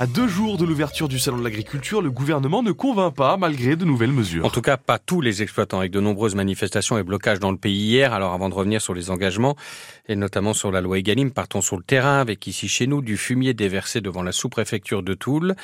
À deux jours de l'ouverture du salon de l'agriculture, le gouvernement ne convainc pas malgré de nouvelles mesures. En tout cas, pas tous les exploitants, avec de nombreuses manifestations et blocages dans le pays hier. Alors avant de revenir sur les engagements, et notamment sur la loi Egalim, partons sur le terrain avec ici chez nous du fumier déversé devant la sous-préfecture de Toul.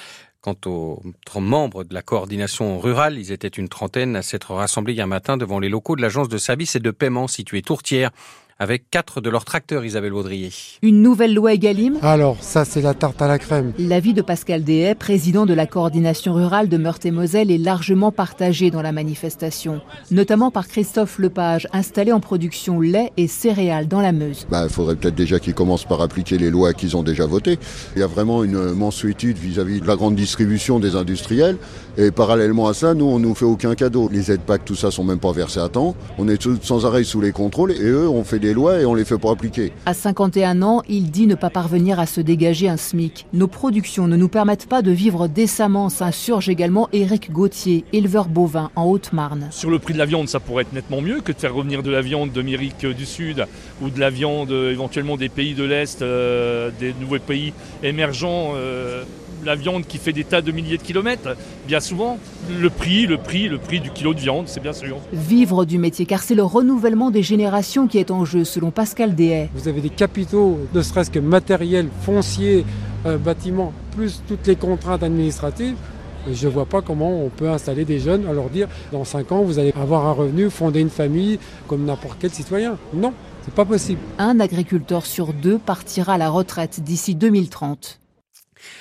Quant aux membres de la coordination rurale, ils étaient une trentaine à s'être rassemblés hier matin devant les locaux de l'agence de services et de paiement située Tourtière avec quatre de leurs tracteurs, Isabelle Vaudrier. Une nouvelle loi Egalim Alors, ça, c'est la tarte à la crème. L'avis de Pascal Dehay, président de la coordination rurale de Meurthe-et-Moselle, est largement partagé dans la manifestation, notamment par Christophe Lepage, installé en production lait et céréales dans la Meuse. Bah, il faudrait peut-être déjà qu'ils commencent par appliquer les lois qu'ils ont déjà votées. Il y a vraiment une mensuétude vis-à-vis de la grande distribution des industriels. Et parallèlement à ça, nous, on nous fait aucun cadeau. Les aides PAC, tout ça, sont même pas versés à temps. On est sans arrêt sous les contrôles et eux, on fait des lois et on les fait pas appliquer. À 51 ans, il dit ne pas parvenir à se dégager un SMIC. Nos productions ne nous permettent pas de vivre décemment, s'insurge également Éric Gauthier, éleveur bovin en Haute-Marne. Sur le prix de la viande, ça pourrait être nettement mieux que de faire revenir de la viande d'Amérique du Sud ou de la viande éventuellement des pays de l'Est, euh, des nouveaux pays émergents. Euh, la viande qui fait des tas de milliers de kilomètres, bien souvent, le prix, le prix, le prix du kilo de viande, c'est bien sûr. Vivre du métier, car c'est le renouvellement des générations qui est en jeu, selon Pascal Dehay. Vous avez des capitaux, ne serait-ce que matériels, fonciers, euh, bâtiments, plus toutes les contraintes administratives. Je ne vois pas comment on peut installer des jeunes à leur dire dans 5 ans vous allez avoir un revenu, fonder une famille comme n'importe quel citoyen. Non, c'est pas possible. Un agriculteur sur deux partira à la retraite d'ici 2030.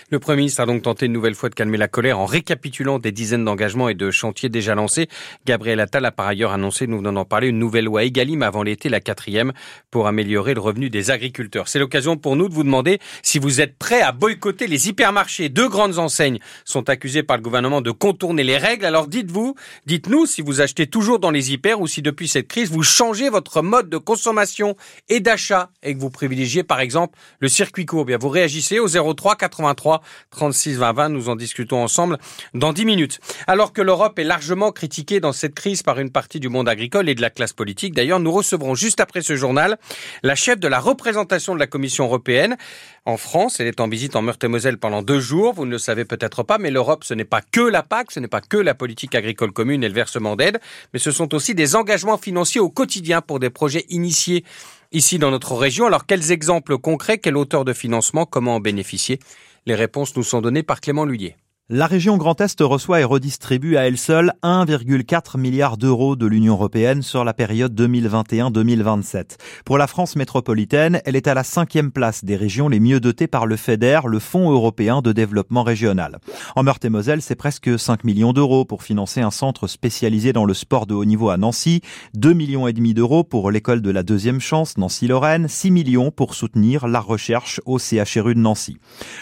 Le Premier ministre a donc tenté une nouvelle fois de calmer la colère en récapitulant des dizaines d'engagements et de chantiers déjà lancés. Gabriel Attal a par ailleurs annoncé, nous venons d'en parler, une nouvelle loi Egalim avant l'été, la quatrième, pour améliorer le revenu des agriculteurs. C'est l'occasion pour nous de vous demander si vous êtes prêts à boycotter les hypermarchés. Deux grandes enseignes sont accusées par le gouvernement de contourner les règles. Alors dites-vous, dites-nous si vous achetez toujours dans les hyper ou si depuis cette crise vous changez votre mode de consommation et d'achat et que vous privilégiez par exemple le circuit court. Bien, vous réagissez au 03 83 36 20 20. Nous en discutons ensemble dans 10 minutes. Alors que l'Europe est largement critiquée dans cette crise par une partie du monde agricole et de la classe politique, d'ailleurs, nous recevrons juste après ce journal la chef de la représentation de la Commission européenne en France. Elle est en visite en Meurthe-et-Moselle pendant deux jours. Vous ne le savez peut-être pas, mais l'Europe, ce n'est pas que la PAC, ce n'est pas que la politique agricole commune et le versement d'aide, mais ce sont aussi des engagements financiers au quotidien pour des projets initiés ici dans notre région. Alors, quels exemples concrets, quelle hauteur de financement, comment en bénéficier? Les réponses nous sont données par Clément Lhuillet. La région Grand Est reçoit et redistribue à elle seule 1,4 milliard d'euros de l'Union européenne sur la période 2021-2027. Pour la France métropolitaine, elle est à la cinquième place des régions les mieux dotées par le FEDER, le Fonds européen de développement régional. En Meurthe-et-Moselle, c'est presque 5 millions d'euros pour financer un centre spécialisé dans le sport de haut niveau à Nancy, 2 millions et demi d'euros pour l'école de la deuxième chance Nancy-Lorraine, 6 millions pour soutenir la recherche au CHRU de Nancy.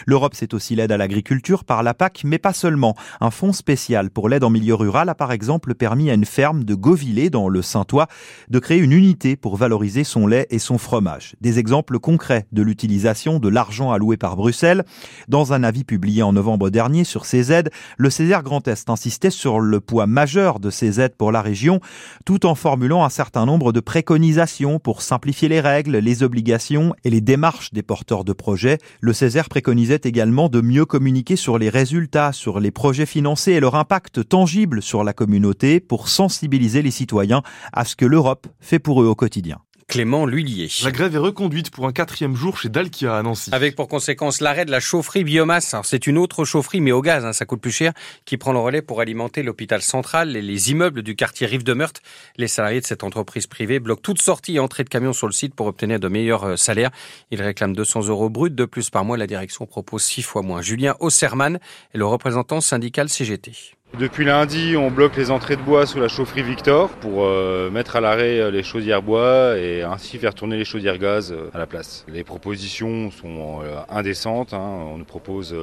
L'Europe, c'est aussi l'aide à l'agriculture par la PAC, pas seulement. Un fonds spécial pour l'aide en milieu rural a par exemple permis à une ferme de Gauvillé dans le Saint-Ouen de créer une unité pour valoriser son lait et son fromage. Des exemples concrets de l'utilisation de l'argent alloué par Bruxelles. Dans un avis publié en novembre dernier sur ces aides, le Césaire Grand Est insistait sur le poids majeur de ces aides pour la région, tout en formulant un certain nombre de préconisations pour simplifier les règles, les obligations et les démarches des porteurs de projets. Le Césaire préconisait également de mieux communiquer sur les résultats sur les projets financés et leur impact tangible sur la communauté pour sensibiliser les citoyens à ce que l'Europe fait pour eux au quotidien. Clément Lullier. La grève est reconduite pour un quatrième jour chez Dalkia à Nancy. Avec pour conséquence l'arrêt de la chaufferie biomasse. C'est une autre chaufferie, mais au gaz, hein, ça coûte plus cher, qui prend le relais pour alimenter l'hôpital central et les immeubles du quartier Rive de Meurthe. Les salariés de cette entreprise privée bloquent toute sortie et entrée de camions sur le site pour obtenir de meilleurs euh, salaires. Ils réclament 200 euros bruts de plus par mois. La direction propose six fois moins. Julien Osserman est le représentant syndical CGT. Depuis lundi, on bloque les entrées de bois sous la chaufferie Victor pour euh, mettre à l'arrêt euh, les chaudières bois et ainsi faire tourner les chaudières gaz euh, à la place. Les propositions sont indécentes. Hein. On nous propose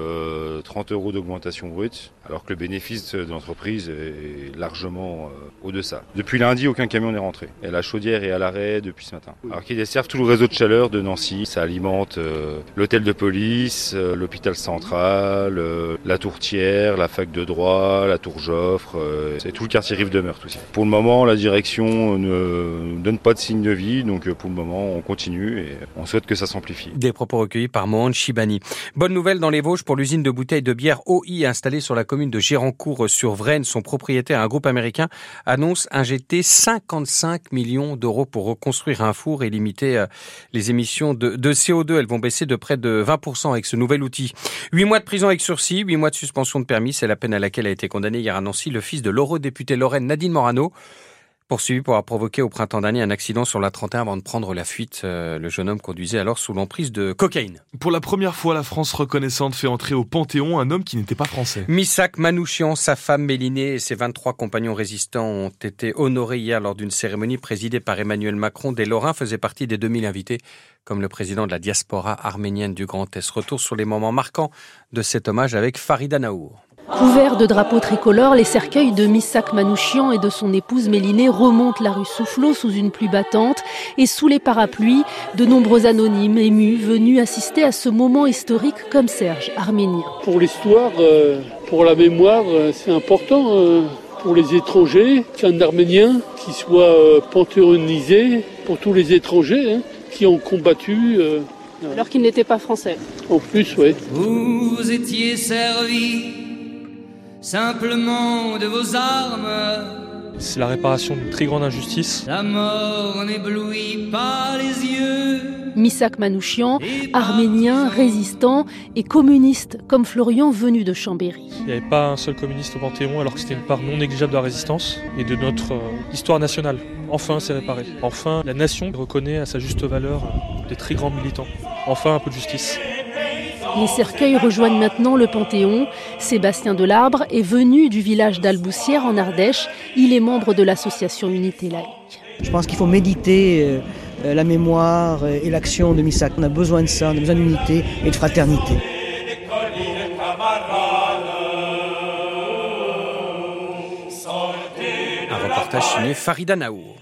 30 euros d'augmentation brute, alors que le bénéfice de l'entreprise est largement au-deçà. Depuis lundi, aucun camion n'est rentré. Et la chaudière est à l'arrêt depuis ce matin. Alors qu'ils desservent tout le réseau de chaleur de Nancy. Ça alimente l'hôtel de police, l'hôpital central, la tourtière, la fac de droit, la Tour Joffre, c'est tout le quartier Rive de Meurthe aussi. Pour le moment, la direction ne donne pas de signe de vie, donc pour le moment, on continue et on souhaite que ça s'amplifie. Des propos recueillis par Mohan Chibani. Bonne nouvelle dans les Vosges pour l'usine de bouteilles de bière OI installée sur la commune de Gérancourt sur Vraine. Son propriétaire, un groupe américain, annonce injecter 55 millions d'euros pour reconstruire un four et limiter euh, les émissions de, CO2. Elles vont baisser de près de 20% avec ce nouvel outil. Huit mois de prison avec sursis, huit mois de suspension de permis, c'est la peine à laquelle a été condamné hier à Nancy le fils de l'eurodéputé Lorraine Nadine Morano poursuivi pour avoir provoqué au printemps dernier un accident sur la 31 avant de prendre la fuite. Euh, le jeune homme conduisait alors sous l'emprise de cocaïne. Pour la première fois, la France reconnaissante fait entrer au Panthéon un homme qui n'était pas français. Misak Manouchian, sa femme Mélinée et ses 23 compagnons résistants ont été honorés hier lors d'une cérémonie présidée par Emmanuel Macron. Des Lorrains faisaient partie des 2000 invités, comme le président de la diaspora arménienne du Grand Est. Retour sur les moments marquants de cet hommage avec Farida Naour. Couverts de drapeaux tricolores, les cercueils de Missak Manouchian et de son épouse Mélinée remontent la rue Soufflot sous une pluie battante et sous les parapluies, de nombreux anonymes émus venus assister à ce moment historique comme Serge, arménien. Pour l'histoire, euh, pour la mémoire, euh, c'est important euh, pour les étrangers qu'un arménien qui soit panthéonisé pour tous les étrangers hein, qui ont combattu. Alors qu'il n'était pas français. En plus, oui. Vous étiez servi simplement de vos armes. C'est la réparation d'une très grande injustice. La mort n'éblouit pas les yeux. Misak Manouchian, arménien, résistant et communiste comme Florian venu de Chambéry. Il n'y avait pas un seul communiste au Panthéon alors que c'était une part non négligeable de la résistance et de notre euh, histoire nationale. Enfin, c'est réparé. Enfin, la nation reconnaît à sa juste valeur euh, des très grands militants. Enfin, un peu de justice. Les cercueils rejoignent maintenant le Panthéon. Sébastien Delarbre est venu du village d'Alboussière en Ardèche. Il est membre de l'association Unité laïque. Je pense qu'il faut méditer euh, euh, la mémoire et l'action de Missak. On a besoin de ça, on a besoin d'unité et de fraternité. Un reportage signé Farida Naour.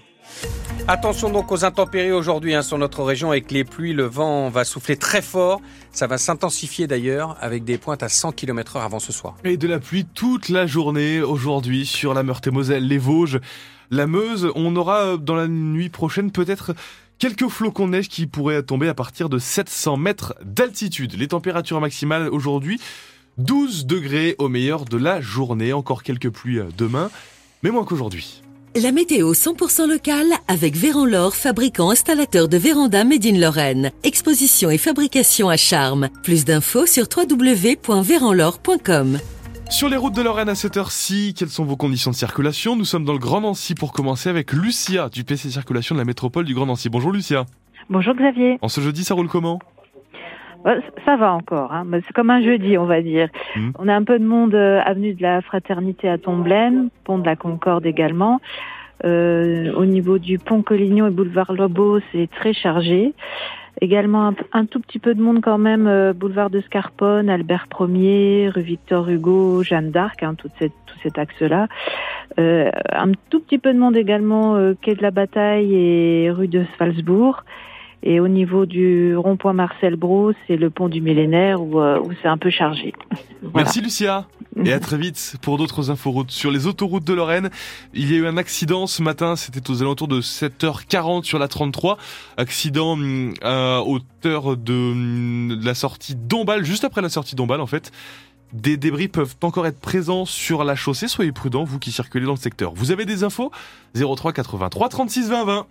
Attention donc aux intempéries aujourd'hui hein, sur notre région avec les pluies, le vent va souffler très fort, ça va s'intensifier d'ailleurs avec des pointes à 100 km heure avant ce soir. Et de la pluie toute la journée aujourd'hui sur la Meurthe-et-Moselle, les Vosges, la Meuse, on aura euh, dans la nuit prochaine peut-être quelques flocons de neige qui pourraient tomber à partir de 700 mètres d'altitude. Les températures maximales aujourd'hui 12 degrés au meilleur de la journée, encore quelques pluies euh, demain, mais moins qu'aujourd'hui. La météo 100% locale avec Véran fabricant installateur de véranda Made in Lorraine. Exposition et fabrication à charme. Plus d'infos sur www.véranlore.com. Sur les routes de Lorraine à cette heure-ci, quelles sont vos conditions de circulation? Nous sommes dans le Grand Nancy pour commencer avec Lucia du PC Circulation de la métropole du Grand Nancy. Bonjour Lucia. Bonjour Xavier. En ce jeudi, ça roule comment? Ça va encore, hein. c'est comme un jeudi, on va dire. Hmm. On a un peu de monde euh, avenue de la Fraternité à Tomblaine, pont de la Concorde également. Euh, au niveau du pont Collignon et boulevard Lobo, c'est très chargé. Également un, tout petit peu de monde quand même, euh, boulevard de Scarpone, Albert Ier, rue Victor Hugo, Jeanne d'Arc, hein, tout, tout cet axe-là. Euh, un tout petit peu de monde également, euh, quai de la Bataille et rue de Svalsbourg. Et au niveau du rond-point Marcel Bros, c'est le pont du millénaire où, euh, où c'est un peu chargé. Merci Lucia. Et à très vite pour d'autres inforoutes. Sur les autoroutes de Lorraine, il y a eu un accident ce matin, c'était aux alentours de 7h40 sur la 33. Accident hum, à hauteur de hum, la sortie d'Ombal, juste après la sortie d'Ombal en fait. Des débris peuvent encore être présents sur la chaussée, soyez prudents, vous qui circulez dans le secteur. Vous avez des infos? 03 83 36 20 20.